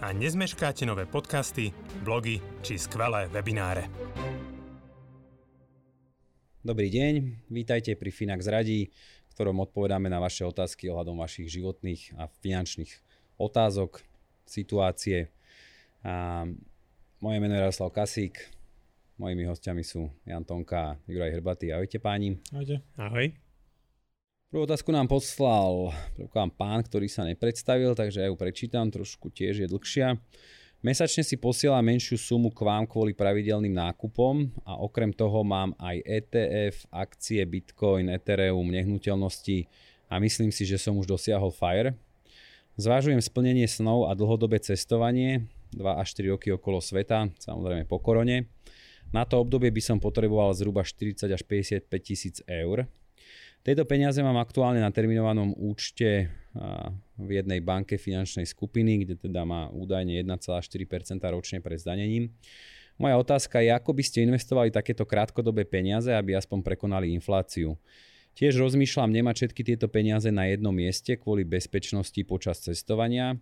a nezmeškáte nové podcasty, blogy či skvelé webináre. Dobrý deň, vítajte pri Finax Radí, v ktorom odpovedáme na vaše otázky ohľadom vašich životných a finančných otázok, situácie. A moje meno je Jaroslav Kasík. Mojimi hostiami sú Jan Tonka a Juraj Hrbatý. Ahojte páni. Ahojte. Ahoj. Prvú otázku nám poslal pán, ktorý sa nepredstavil, takže ja ju prečítam, trošku tiež je dlhšia. Mesačne si posielam menšiu sumu k vám kvôli pravidelným nákupom a okrem toho mám aj ETF, akcie, Bitcoin, Ethereum, nehnuteľnosti a myslím si, že som už dosiahol FIRE. Zvážujem splnenie snov a dlhodobé cestovanie, 2 až 4 roky okolo sveta, samozrejme po korone. Na to obdobie by som potreboval zhruba 40 až 55 tisíc eur. Tieto peniaze mám aktuálne na terminovanom účte v jednej banke finančnej skupiny, kde teda má údajne 1,4% ročne pred zdanením. Moja otázka je, ako by ste investovali takéto krátkodobé peniaze, aby aspoň prekonali infláciu. Tiež rozmýšľam nemať všetky tieto peniaze na jednom mieste kvôli bezpečnosti počas cestovania.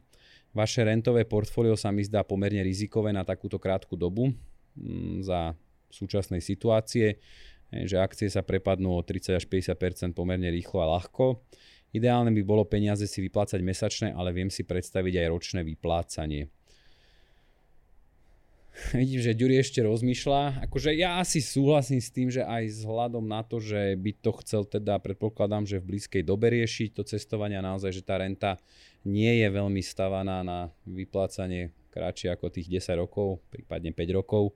Vaše rentové portfólio sa mi zdá pomerne rizikové na takúto krátku dobu mm, za súčasnej situácie, že akcie sa prepadnú o 30 až 50% pomerne rýchlo a ľahko. Ideálne by bolo peniaze si vyplácať mesačné, ale viem si predstaviť aj ročné vyplácanie. Vidím, že Ďuri ešte rozmýšľa. Akože ja asi súhlasím s tým, že aj vzhľadom na to, že by to chcel teda, predpokladám, že v blízkej dobe riešiť to cestovanie naozaj, že tá renta nie je veľmi stavaná na vyplácanie kratšie ako tých 10 rokov, prípadne 5 rokov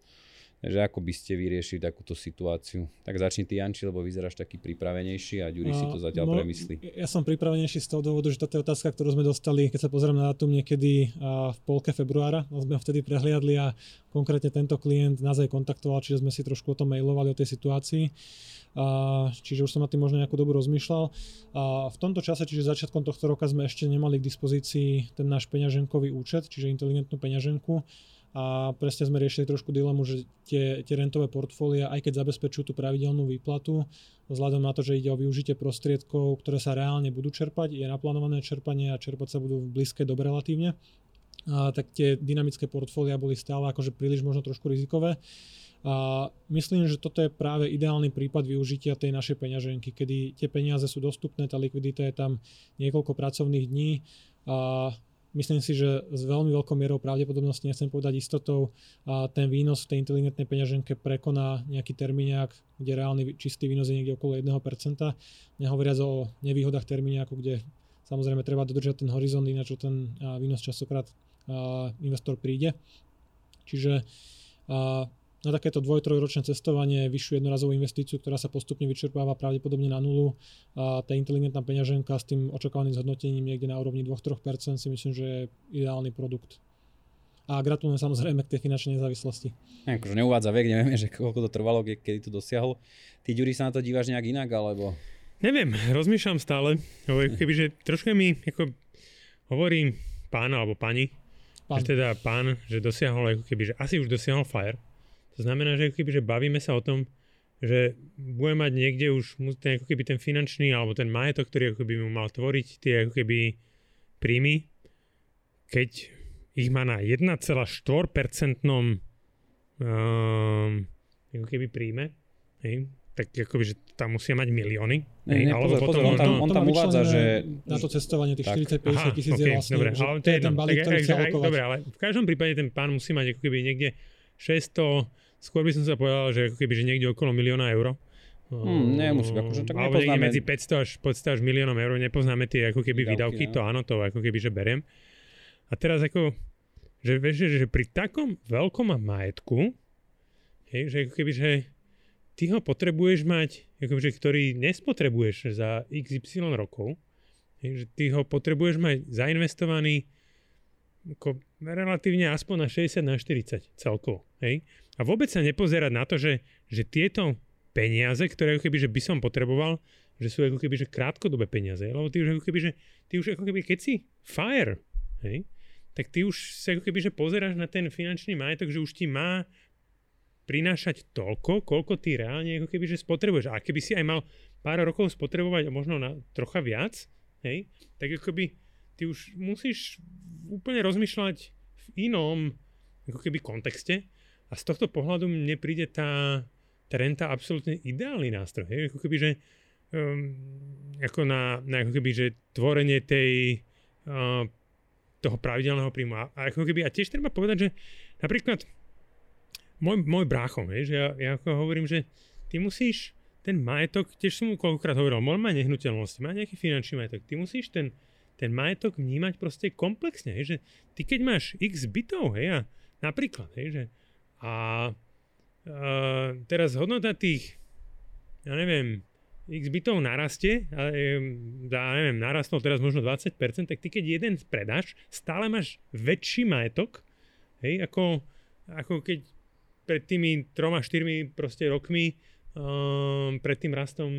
že ako by ste vyriešili takúto situáciu? Tak začni ty, Janči, lebo vyzeráš taký pripravenejší a Ďuri si to zatiaľ no, premyslí. Ja som pripravenejší z toho dôvodu, že táto je otázka, ktorú sme dostali, keď sa pozriem na datum niekedy v polke februára, no sme vtedy prehliadli a konkrétne tento klient nás aj kontaktoval, čiže sme si trošku o tom mailovali o tej situácii. A, čiže už som na tým možno nejakú dobu rozmýšľal. A v tomto čase, čiže začiatkom tohto roka sme ešte nemali k dispozícii ten náš peňaženkový účet, čiže inteligentnú peňaženku a presne sme riešili trošku dilemu, že tie, tie rentové portfólia, aj keď zabezpečujú tú pravidelnú výplatu, vzhľadom na to, že ide o využitie prostriedkov, ktoré sa reálne budú čerpať, je naplánované čerpanie a čerpať sa budú v blízkej dobe relatívne, a, tak tie dynamické portfólia boli stále akože príliš možno trošku rizikové. A myslím, že toto je práve ideálny prípad využitia tej našej peňaženky, kedy tie peniaze sú dostupné, tá likvidita je tam niekoľko pracovných dní a Myslím si, že s veľmi veľkou mierou pravdepodobnosti, nechcem povedať istotou, a ten výnos v tej inteligentnej peňaženke prekoná nejaký termíniak, kde reálny čistý výnos je niekde okolo 1%, nehovoriac o nevýhodách termíniaku, kde samozrejme treba dodržať ten horizont, ináč o ten výnos častokrát investor príde. Čiže na takéto dvoj, trojročné cestovanie vyššiu jednorazovú investíciu, ktorá sa postupne vyčerpáva pravdepodobne na nulu. A tá inteligentná peňaženka s tým očakávaným zhodnotením niekde na úrovni 2-3% si myslím, že je ideálny produkt. A gratulujem samozrejme k tej finančnej nezávislosti. Akože neuvádza vek, nevieme, že koľko to trvalo, kedy to dosiahol. Ty, Ďuri, sa na to díváš nejak inak, alebo... Neviem, rozmýšľam stále. Kebyže trošku mi ako hovorí pán alebo pani, pán. že teda pán, že dosiahol ako keby, že asi už dosiahol fire, to znamená, že keby, že bavíme sa o tom, že bude mať niekde už ten, ako keby ten finančný alebo ten majetok, ktorý ako keby mu mal tvoriť tie ako keby príjmy, keď ich má na 1,4% um, ako keby príjme, hej, tak akoby, že tam musia mať milióny. Nie, nie, alebo pozor, potom pozor, on, tam, on tam uvádza, že... Na to cestovanie tých 40-50 tisíc okay, je vlastne, dobre, ale to je ten balík, ktorý chce Dobre, ale v každom prípade ten pán musí mať ako keby niekde 600, skôr by som sa povedal, že ako keby že niekde okolo milióna eur. Hmm, nemusím, akože tak Alebo nepoznáme... medzi 500 až, 500 až miliónom eur, nepoznáme tie ako keby výdavky, výdavky to áno, to ako keby, že beriem. A teraz ako, že vieš, že, že pri takom veľkom majetku, hej, že ako keby, že ty ho potrebuješ mať, ako že, ktorý nespotrebuješ za XY rokov, hej, že ty ho potrebuješ mať zainvestovaný ako relatívne aspoň na 60 na 40 celkovo. Hej? A vôbec sa nepozerať na to, že, že tieto peniaze, ktoré keby, že by som potreboval, že sú ako keby, že krátkodobé peniaze. Lebo ty už ako keby, že ty už ako keby, keď si fire, hej, tak ty už sa ako keby, že pozeráš na ten finančný majetok, že už ti má prinášať toľko, koľko ty reálne ako keby, že spotrebuješ. A keby si aj mal pár rokov spotrebovať možno na trocha viac, hej, tak ako keby ty už musíš úplne rozmýšľať v inom ako keby kontexte a z tohto pohľadu mne príde tá, tá absolútne ideálny nástroj. Hej? Ako keby, že um, ako na, na ako keby, že tvorenie tej uh, toho pravidelného príjmu. A, ako keby, a tiež treba povedať, že napríklad môj, môj brácho, že ja, ja ako hovorím, že ty musíš ten majetok, tiež som mu koľkokrát hovoril, on má nehnuteľnosti, má nejaký finančný majetok, ty musíš ten, ten majetok vnímať proste komplexne, hej, že ty keď máš x bytov, hej, a napríklad, hej, že a, a teraz hodnota tých, ja neviem, x bytov narastie, a, ja neviem, narastol teraz možno 20%, tak ty keď jeden predáš, stále máš väčší majetok, hej, ako, ako keď pred tými troma, štyrmi proste rokmi um, pred tým rastom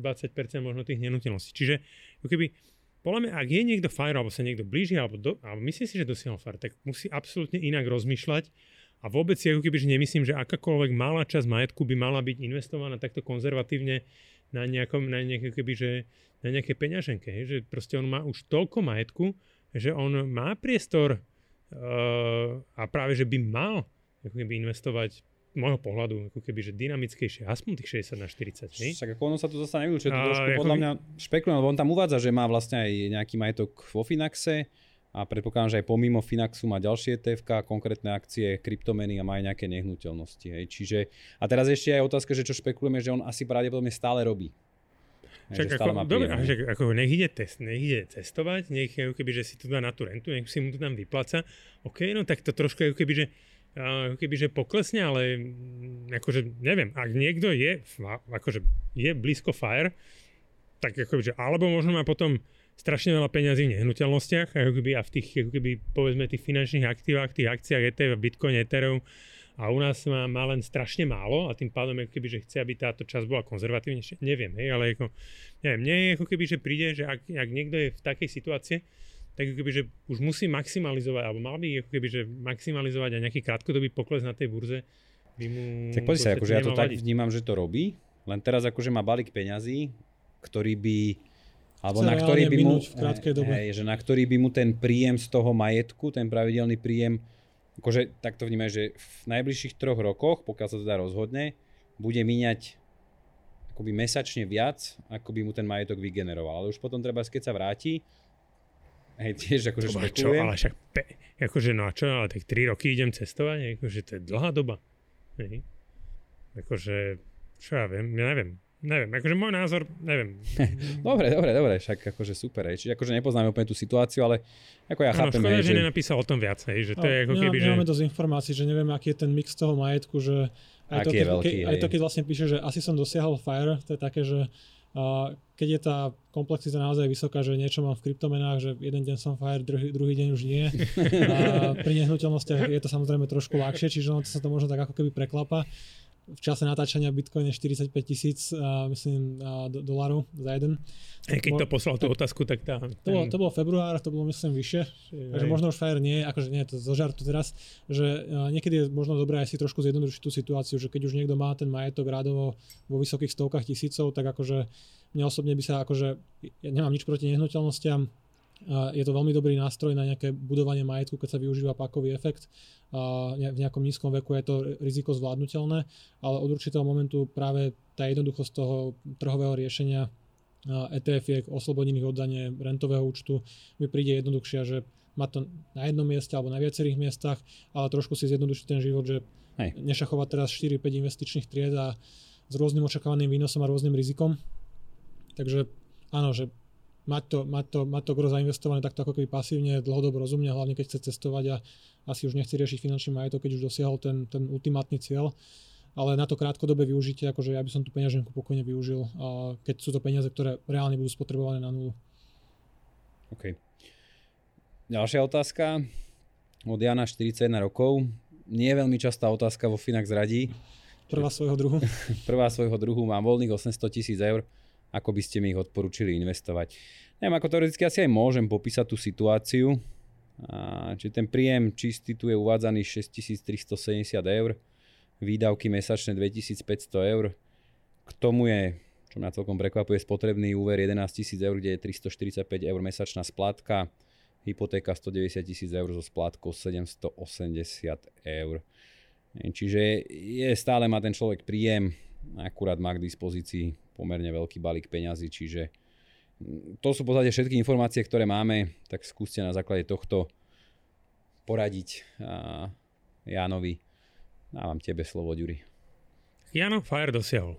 20% možno tých nenúteľností. Čiže keby podľa mňa, ak je niekto fire, alebo sa niekto blíži, alebo, do, alebo myslí si, že dosiahol fire, tak musí absolútne inak rozmýšľať a vôbec si ako keby, že nemyslím, že akákoľvek malá časť majetku by mala byť investovaná takto konzervatívne na, nejakom, na, nejaké, keby, že, na nejaké peňaženke. Že proste on má už toľko majetku, že on má priestor uh, a práve, že by mal ako keby investovať môjho pohľadu, ako keby, že dynamickejšie, aspoň tých 60 na 40. Nie? Však ako ono sa tu zase nevylučuje, to trošku podľa mňa špekulujem, lebo on tam uvádza, že má vlastne aj nejaký majetok vo Finaxe a predpokladám, že aj pomimo Finaxu má ďalšie TFK, konkrétne akcie, kryptomeny a má aj nejaké nehnuteľnosti. Hej. Čiže, a teraz ešte aj otázka, že čo špekulujeme, že on asi pravdepodobne stále robí. Však ako, dobre, však ako nech ide, test, nech ide cestovať, nech keby, že si to dá na tú rentu, nech si mu to tam vypláca. OK, no tak to trošku keby, že keby že poklesne, ale mm, akože neviem, ak niekto je, akože je blízko FIRE, tak akože, alebo možno má potom strašne veľa peňazí v nehnuteľnostiach, ako keby, a v tých, ako keby, povedzme, tých finančných aktívach, tých akciách ETF, Bitcoin, Ethereum, a u nás má, má len strašne málo a tým pádom ako keby, že chce, aby táto časť bola konzervatívnejšia. Neviem, hej, ale ako, neviem, je ako keby, že príde, že ak, ak niekto je v takej situácii, tak keby, že už musí maximalizovať, alebo mal by ako keby, že maximalizovať aj nejaký krátkodobý pokles na tej burze, by mu... Tak poď sa, akože ja to tak vnímam, že to robí, len teraz akože má balík peňazí, ktorý by alebo na ktorý by mu, v dobe. Hej, že na ktorý by mu ten príjem z toho majetku, ten pravidelný príjem, akože tak to vnímaj, že v najbližších troch rokoch, pokiaľ sa teda rozhodne, bude míňať akoby mesačne viac, ako by mu ten majetok vygeneroval. Ale už potom treba, keď sa vráti, Hej, tiež akože špekulujem. Čo, ale však, pe, akože no a čo, ale tak 3 roky idem cestovať, akože to je dlhá doba. Hej. Akože, čo ja viem, ja neviem. Neviem, akože môj názor, neviem. dobre, dobre, dobre, však akože super, hej. Čiže akože nepoznáme úplne tú situáciu, ale ako ja no, chápem, škoda, hej, že... nenapísal o tom viac, hej, že to no, je ako keby, že... Nemáme dosť informácií, že neviem, aký je ten mix toho majetku, že aj, to, keď, veľký, keď, aj to, keď vlastne píše, že asi som dosiahol FIRE, to je také, že keď je tá komplexita naozaj vysoká, že niečo mám v kryptomenách, že jeden deň som fire, druhý, druhý deň už nie. A pri nehnuteľnostiach je to samozrejme trošku ľahšie, čiže ono to sa to možno tak ako keby preklapa v čase natáčania Bitcoin je 45 tisíc, myslím, do, dolarov za jeden. Aj keď to poslal tú otázku, tak tá... To, bol, to bol február, to bolo myslím vyššie, takže možno už Fire nie, akože nie, to zo žartu teraz, že niekedy je možno dobré aj si trošku zjednodušiť tú situáciu, že keď už niekto má ten majetok rádovo vo vysokých stovkách tisícov, tak akože mne osobne by sa akože, ja nemám nič proti nehnuteľnostiam, je to veľmi dobrý nástroj na nejaké budovanie majetku, keď sa využíva pakový efekt. V nejakom nízkom veku je to riziko zvládnutelné, ale od určitého momentu práve tá jednoduchosť toho trhového riešenia ETF-iek, oslobodených od dane rentového účtu mi príde jednoduchšia, že má to na jednom mieste alebo na viacerých miestach, ale trošku si zjednodušiť ten život, že Hej. nešachovať teraz 4-5 investičných tried a s rôznym očakávaným výnosom a rôznym rizikom. Takže áno, že mať to, mať to, mať to gro zainvestované takto ako keby pasívne, dlhodobo rozumne, hlavne keď chce cestovať a asi už nechce riešiť finančný majetok, keď už dosiahol ten, ten ultimátny cieľ. Ale na to krátkodobé využitie, akože ja by som tú peňaženku pokojne využil, keď sú to peniaze, ktoré reálne budú spotrebované na nulu. OK. Ďalšia otázka. od Jana 41 rokov. Nie je veľmi častá otázka vo Finax radí. Prvá svojho druhu. Prvá svojho druhu, mám voľných 800 tisíc eur. Ako by ste mi ich odporúčili investovať? Neviem, ako teoreticky asi aj môžem popísať tú situáciu. A, či ten príjem čistý tu je uvádzaný 6370 eur, výdavky mesačné 2500 eur. K tomu je, čo mňa celkom prekvapuje, spotrebný úver 11 000 eur, kde je 345 eur mesačná splátka hypotéka 190 tisíc eur so splátkou 780 eur. Čiže je, stále má ten človek príjem, akurát má k dispozícii pomerne veľký balík peňazí, čiže to sú v podstate všetky informácie, ktoré máme, tak skúste na základe tohto poradiť Jánovi. Dávam tebe slovo, Ďuri. Jano Fire dosiahol.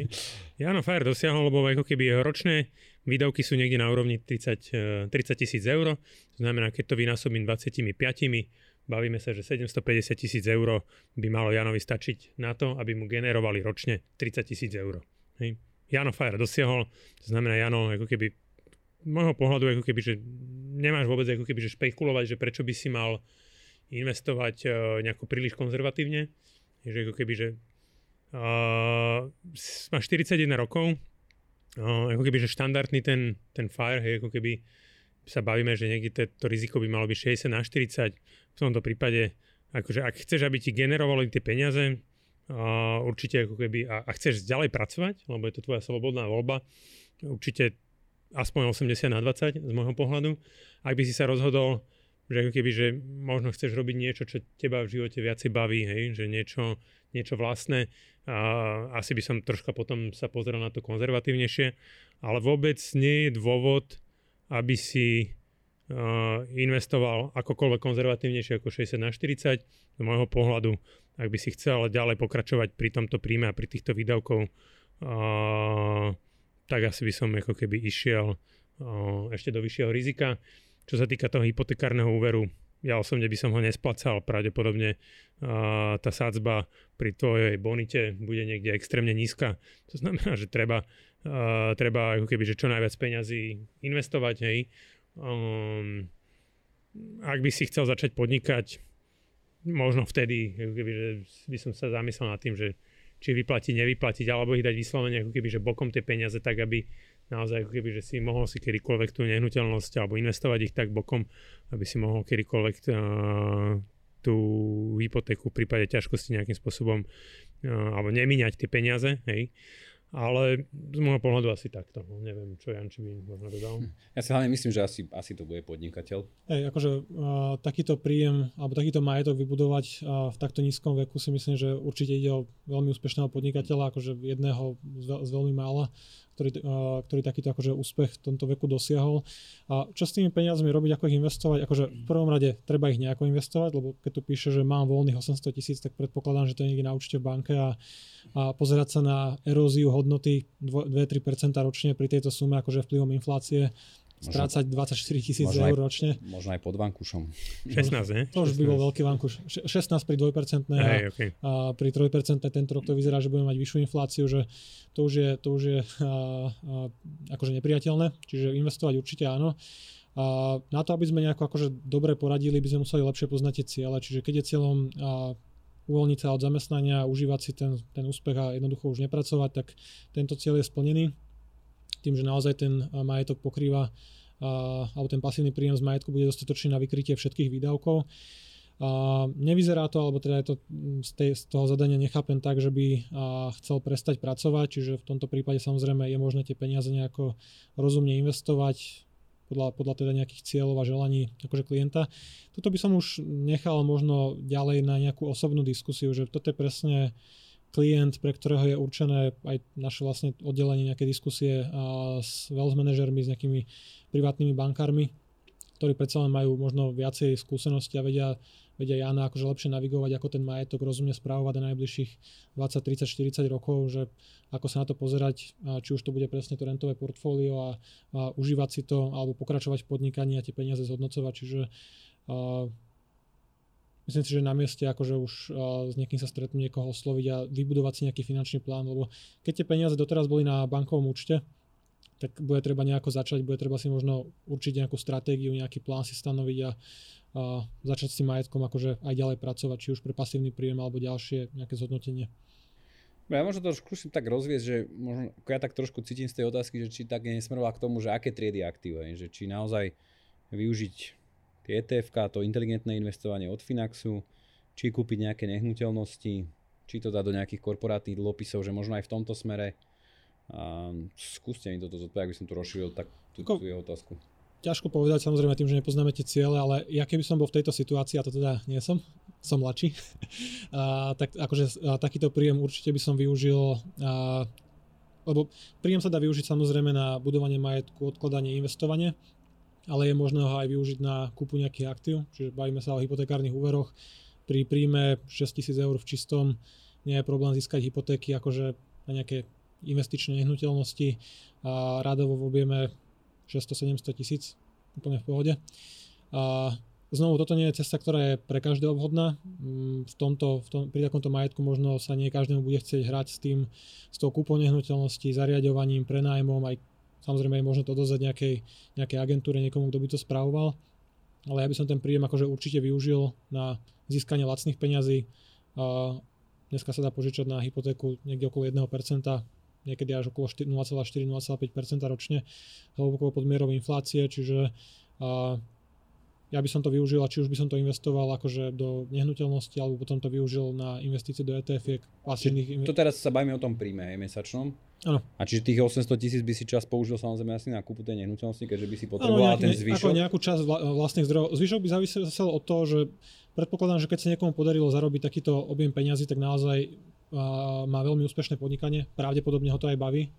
Jano Fire dosiahol, lebo ako keby jeho ročné výdavky sú niekde na úrovni 30, 30 e, tisíc eur. To znamená, keď to vynásobím 25, bavíme sa, že 750 tisíc eur by malo Janovi stačiť na to, aby mu generovali ročne 30 tisíc eur. Hej. Jano Fire dosiahol, to znamená Jano ako keby môjho pohľadu ako keby, že nemáš vôbec ako keby, že špekulovať, že prečo by si mal investovať uh, nejako príliš konzervatívne. Že ako keby, že Uh, má 41 rokov, uh, ako keby, že štandardný ten, ten fire, hej, ako keby sa bavíme, že niekde to, riziko by malo byť 60 na 40, v tomto prípade, akože ak chceš, aby ti generovali tie peniaze, uh, určite ako keby, a, a chceš ďalej pracovať, lebo je to tvoja slobodná voľba, určite aspoň 80 na 20 z môjho pohľadu. Ak by si sa rozhodol, že ako keby, že možno chceš robiť niečo, čo teba v živote viacej baví, hej, že niečo, niečo vlastné, a asi by som troška potom sa pozrel na to konzervatívnejšie, ale vôbec nie je dôvod, aby si uh, investoval akokoľvek konzervatívnejšie ako 60 na 40. Z môjho pohľadu, ak by si chcel ďalej pokračovať pri tomto príjme a pri týchto výdavkov, uh, tak asi by som ako keby išiel uh, ešte do vyššieho rizika. Čo sa týka toho hypotekárneho úveru, ja osobne by som ho nesplacal, pravdepodobne tá sádzba pri tvojej bonite bude niekde extrémne nízka. To znamená, že treba, uh, treba ako keby, že čo najviac peňazí investovať, hej. Um, ak by si chcel začať podnikať, možno vtedy, ako keby, že by som sa zamyslel nad tým, že či vyplatiť, nevyplatiť, alebo ich dať vyslovene ako keby, že bokom tie peniaze tak, aby naozaj ako keby, že si mohol si kedykoľvek tú nehnuteľnosť alebo investovať ich tak bokom, aby si mohol kedykoľvek uh, tú hypotéku v prípade ťažkosti nejakým spôsobom uh, alebo nemíňať tie peniaze, hej. Ale z môjho pohľadu asi takto. No, neviem, čo Janči by možno dodal. Hm. Ja si hlavne myslím, že asi, asi to bude podnikateľ. Hej, akože uh, takýto príjem alebo takýto majetok vybudovať uh, v takto nízkom veku si myslím, že určite ide o veľmi úspešného podnikateľa, akože jedného z, z veľmi mála ktorý, ktorý takýto akože úspech v tomto veku dosiahol. A čo s tými peniazmi robiť, ako ich investovať? Akože v prvom rade treba ich nejako investovať, lebo keď tu píše, že mám voľných 800 tisíc, tak predpokladám, že to je niekde na účte v banke a, a pozerať sa na eróziu hodnoty 2-3% ročne pri tejto sume, akože vplyvom inflácie, strácať 24 tisíc eur ročne. Možno aj pod vankušom. 16, ne? To už by bol veľký vankuš. 16 pri 2% hey, okay. a, pri 3% tento rok to vyzerá, že budeme mať vyššiu infláciu, že to už je, to už je a, a, akože nepriateľné, čiže investovať určite áno. A na to, aby sme nejako akože dobre poradili, by sme museli lepšie poznať tie ciele, čiže keď je cieľom a, uvoľniť sa od zamestnania, užívať si ten, ten úspech a jednoducho už nepracovať, tak tento cieľ je splnený tým, že naozaj ten majetok pokrýva alebo ten pasívny príjem z majetku bude dostatočný na vykrytie všetkých výdavkov. A nevyzerá to, alebo teda je to z, tej, z toho zadania nechápem tak, že by chcel prestať pracovať, čiže v tomto prípade samozrejme je možné tie peniaze nejako rozumne investovať podľa, podľa teda nejakých cieľov a želaní akože klienta. Toto by som už nechal možno ďalej na nejakú osobnú diskusiu, že toto je presne klient, pre ktorého je určené aj naše vlastne oddelenie, nejaké diskusie s wealth manažermi, s nejakými privátnymi bankármi, ktorí predsa len majú možno viacej skúsenosti a vedia, vedia Jana akože lepšie navigovať, ako ten majetok rozumne správovať na najbližších 20, 30, 40 rokov, že ako sa na to pozerať, či už to bude presne to rentové portfólio a, a užívať si to, alebo pokračovať v podnikaní a tie peniaze zhodnocovať. Čiže uh, myslím si, že na mieste akože už s niekým sa stretnúť, niekoho osloviť a vybudovať si nejaký finančný plán, lebo keď tie peniaze doteraz boli na bankovom účte, tak bude treba nejako začať, bude treba si možno určiť nejakú stratégiu, nejaký plán si stanoviť a, a začať s tým majetkom akože aj ďalej pracovať, či už pre pasívny príjem alebo ďalšie nejaké zhodnotenie. Ja možno to skúsim tak rozviesť, že možno, ja tak trošku cítim z tej otázky, že či tak nesmeroval k tomu, že aké triedy aktív, že či naozaj využiť tie ETF, to inteligentné investovanie od Finaxu, či kúpiť nejaké nehnuteľnosti, či to dá do nejakých korporátnych dlhopisov, že možno aj v tomto smere. A skúste mi toto zodpovedať, aby som to rozšíril tak tú, tú jeho otázku. Ťažko povedať, samozrejme tým, že nepoznáme tie ciele, ale ja keby som bol v tejto situácii, a to teda nie som, som mladší, a, tak akože a, takýto príjem určite by som využil, a, lebo príjem sa dá využiť samozrejme na budovanie majetku, odkladanie, investovanie, ale je možné ho aj využiť na kúpu nejakých aktív, čiže bavíme sa o hypotekárnych úveroch, pri príjme 6000 eur v čistom nie je problém získať hypotéky akože na nejaké investičné nehnuteľnosti a rádovo v objeme 600-700 tisíc, úplne v pohode. A znovu, toto nie je cesta, ktorá je pre každého vhodná. Mm, v tomto, v tom, pri takomto majetku možno sa nie každému bude chcieť hrať s tým, s tou kúpou nehnuteľnosti, zariadovaním, prenájmom, aj samozrejme je možné to dozať nejakej, nejakej agentúre, niekomu, kto by to spravoval. Ale ja by som ten príjem akože určite využil na získanie lacných peňazí. Dneska sa dá požičať na hypotéku niekde okolo 1%, niekedy až okolo 0,4-0,5% ročne, hlboko pod mierou inflácie, čiže ja by som to využil a či už by som to investoval akože do nehnuteľnosti alebo potom to využil na investície do ETF-iek. To teraz sa bavíme o tom príjme mesačnom. Áno. A čiže tých 800 tisíc by si čas použil samozrejme asi na kúpu tej nehnuteľnosti, keďže by si potreboval ten zvyšok? Ako nejakú časť vlastných zdrojov. Zvyšok by závisel od toho, že predpokladám, že keď sa niekomu podarilo zarobiť takýto objem peňazí, tak naozaj má veľmi úspešné podnikanie, pravdepodobne ho to aj baví,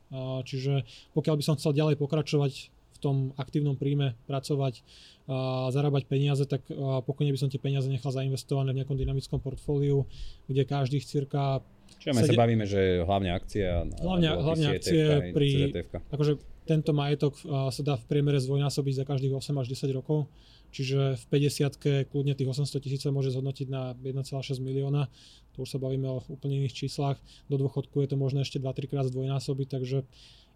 čiže pokiaľ by som chcel ďalej pokračovať tom aktívnom príjme pracovať a zarábať peniaze, tak pokojne by som tie peniaze nechal zainvestované v nejakom dynamickom portfóliu, kde každých cirka Čiže my sa bavíme, že hlavne akcie a hlavne, hlavne akcie pri, akože tento majetok sa dá v priemere zdvojnásobiť za každých 8 až 10 rokov, čiže v 50 kľudne tých 800 tisíc môže zhodnotiť na 1,6 milióna, to už sa bavíme o úplne iných číslach, do dôchodku je to možné ešte 2-3 krát zdvojnásobiť, takže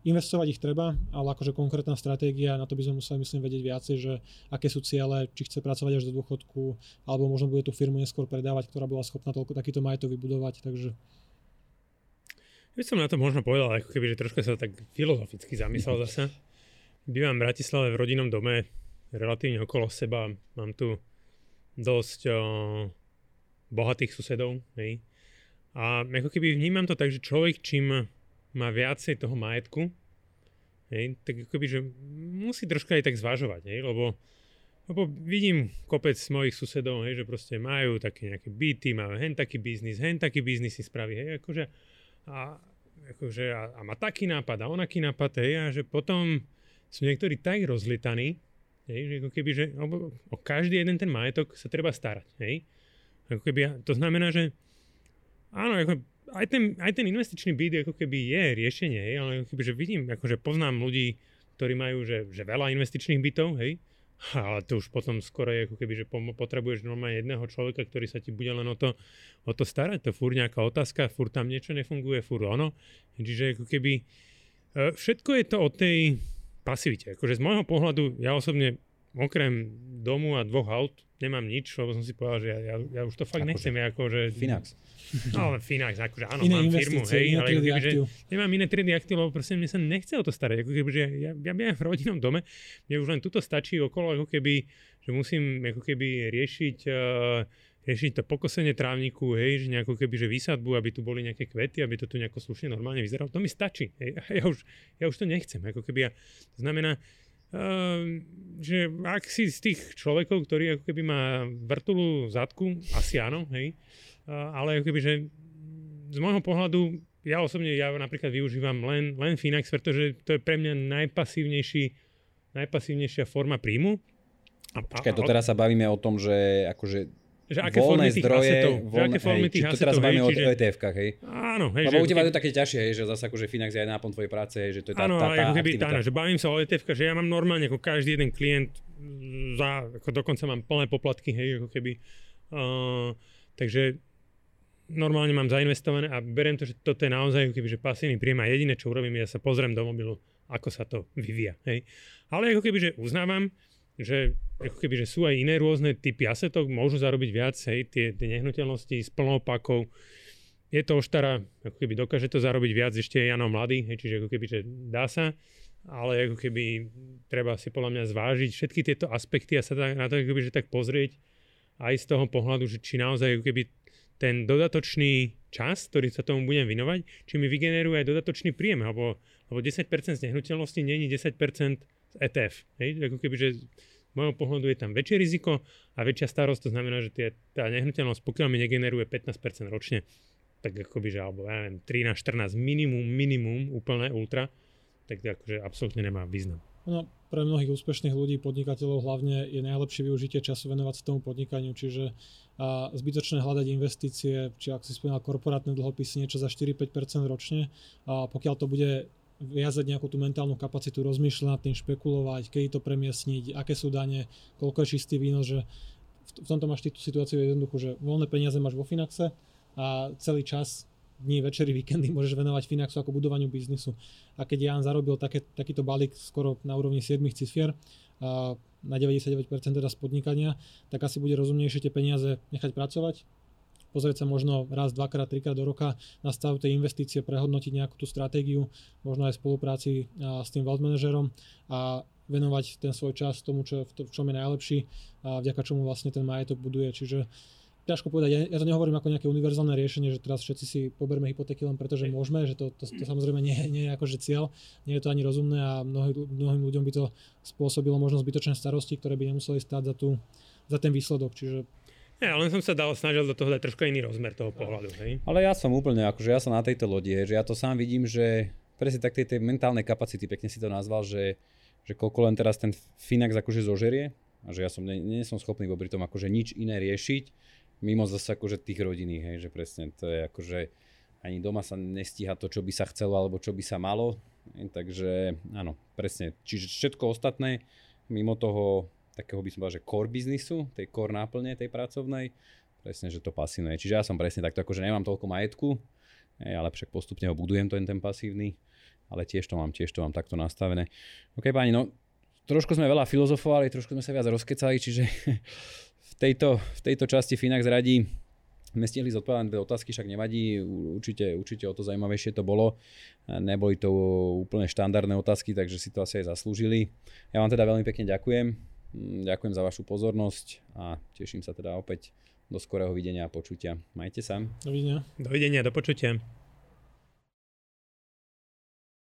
Investovať ich treba, ale akože konkrétna stratégia, na to by sme museli myslím vedieť viacej, že aké sú ciele, či chce pracovať až do dôchodku, alebo možno bude tú firmu neskôr predávať, ktorá bola schopná toľko takýto majetok vybudovať, takže by som na to možno povedal, ako keby, že troška sa tak filozoficky zamyslel zase. Bývam v Bratislave v rodinnom dome, relatívne okolo seba. Mám tu dosť o, bohatých susedov. Hej. A ako keby vnímam to tak, že človek čím má viacej toho majetku, hej, tak akoby, že musí troška aj tak zvažovať, hej, lebo, lebo vidím kopec mojich susedov, hej, že proste majú také nejaké byty, majú hen taký biznis, hen taký biznis si spraví, hej, akože a, akože, a, a má taký nápad a onaký nápad, hej, a že potom sú niektorí tak rozlietaní, hej, že ako keby, že o, o každý jeden ten majetok sa treba starať, hej. Ako keby, to znamená, že áno, ako aj ten, aj ten investičný byt ako keby je riešenie, hej, ale keby, že vidím, akože poznám ľudí, ktorí majú že, že veľa investičných bytov, hej, ale to už potom skoro je ako keby, že potrebuješ normálne jedného človeka, ktorý sa ti bude len o to, o to starať. To fúr nejaká otázka, fúr tam niečo nefunguje, fúr ono. Čiže ako keby e, všetko je to o tej pasivite. Akože z môjho pohľadu, ja osobne okrem domu a dvoch aut nemám nič, lebo som si povedal, že ja, ja, ja už to fakt ako nechcem. Ako, že... Finax. No, Finax, akože áno, iné mám firmu, hej, ale keby, že nemám iné triedy aktív, lebo proste mne sa nechce o to starať. Ako keby, že ja, ja bývam v rodinnom dome, mne už len tuto stačí okolo, ako keby, že musím ako keby riešiť uh, riešiť to pokosenie trávniku, hej, že nejako keby, že výsadbu, aby tu boli nejaké kvety, aby to tu nejako slušne normálne vyzeralo, to mi stačí. Hej. Ja, už, ja už to nechcem. Ako keby ja, to znamená, že ak si z tých človekov, ktorý ako keby má vrtulu zadku, asi áno, hej, ale ako keby, že z môjho pohľadu, ja osobne, ja napríklad využívam len, len Finax, pretože to je pre mňa najpasívnejší, najpasívnejšia forma príjmu. A, Počkaj, to teraz sa bavíme o tom, že akože že aké voľné formy tých zdroje, asetov, voľné, že aké formy hej, tých to teraz bavíme čiže... o ETF-kách, hej? Áno, hej. Lebo u teba je to také ťažšie, hej, že zase akože Finax je aj náplň tvojej práce, hej, že to je tá, áno, tá, tá, keby, tá, že bavím sa o etf že ja mám normálne ako každý jeden klient za, ako dokonca mám plné poplatky, hej, ako keby. Uh, takže normálne mám zainvestované a beriem to, že toto je naozaj keby, že pasívny príjem a jediné, čo urobím, ja sa pozriem do mobilu, ako sa to vyvíja. Hej. Ale ako keby, že uznávam, že ako keby, že sú aj iné rôzne typy asetov, môžu zarobiť viac, hej, tie, tie nehnuteľnosti s plnou pakou. Je to oštara, ako keby dokáže to zarobiť viac, ešte je Jano mladý, hej, čiže ako keby, že dá sa, ale ako keby treba si podľa mňa zvážiť všetky tieto aspekty a sa na to ako keby, že tak pozrieť aj z toho pohľadu, že či naozaj ako keby ten dodatočný čas, ktorý sa tomu budem vinovať, či mi vygeneruje aj dodatočný príjem, alebo, alebo 10% z nehnuteľnosti není 10% z ETF. Hej? Ako keby, že môjho pohľadu je tam väčšie riziko a väčšia starosť, to znamená, že tie, tá nehnuteľnosť, pokiaľ mi negeneruje 15% ročne, tak akoby, že alebo ja neviem, 13, 14 minimum, minimum, úplne ultra, tak akože absolútne nemá význam. No, pre mnohých úspešných ľudí, podnikateľov hlavne je najlepšie využitie času venovať sa tomu podnikaniu, čiže a zbytočné hľadať investície, či ak si spomínal korporátne dlhopisy, niečo za 4-5% ročne, a pokiaľ to bude viazať nejakú tú mentálnu kapacitu, rozmýšľať nad tým, špekulovať, kedy to premiesniť, aké sú dane, koľko je čistý výnos, že v tomto máš tú situáciu jednoducho, že voľné peniaze máš vo Finaxe a celý čas dní, večery, víkendy môžeš venovať Finaxu ako budovaniu biznisu. A keď Jan zarobil také, takýto balík skoro na úrovni 7 cifrier, a na 99% teda z podnikania, tak asi bude rozumnejšie tie peniaze nechať pracovať, pozrieť sa možno raz, dvakrát, trikrát do roka na stav tej investície, prehodnotiť nejakú tú stratégiu, možno aj v spolupráci s tým wealth manažerom a venovať ten svoj čas tomu, čo, v čom je najlepší a vďaka čomu vlastne ten majetok buduje. Čiže ťažko povedať, ja, ja to nehovorím ako nejaké univerzálne riešenie, že teraz všetci si poberme hypotéky len preto, že môžeme, že to, to, to samozrejme nie, nie je akože cieľ, nie je to ani rozumné a mnohý, mnohým ľuďom by to spôsobilo možno zbytočné starosti, ktoré by nemuseli stáť za, tú, za ten výsledok. Čiže ja, len som sa dal, snažil do toho dať trošku iný rozmer toho pohľadu. Hej? Ale ja som úplne, akože ja som na tejto lodi, že ja to sám vidím, že presne tak tej, tej mentálnej kapacity, pekne si to nazval, že, že koľko len teraz ten Finax akože zožerie a že ja som, nie, nie som schopný popri tom akože nič iné riešiť, mimo zase akože tých rodinných, hej, že presne to je akože ani doma sa nestíha to, čo by sa chcelo alebo čo by sa malo. Hej, takže áno, presne. Čiže všetko ostatné mimo toho takého by som povedal, že core biznisu, tej core náplne tej pracovnej, presne, že to pasívne. Čiže ja som presne takto, akože nemám toľko majetku, ale však postupne ho budujem ten, ten pasívny, ale tiež to mám, tiež to mám takto nastavené. OK, páni, no trošku sme veľa filozofovali, trošku sme sa viac rozkecali, čiže tejto, v tejto časti Finax radí sme stihli zodpovedať dve otázky, však nevadí, určite, určite o to zaujímavejšie to bolo. Neboli to úplne štandardné otázky, takže si to asi aj zaslúžili. Ja vám teda veľmi pekne ďakujem. Mm, ďakujem za vašu pozornosť a teším sa teda opäť do skorého videnia a počutia. Majte sa. Dovidenia. Dovidenia, do počutia.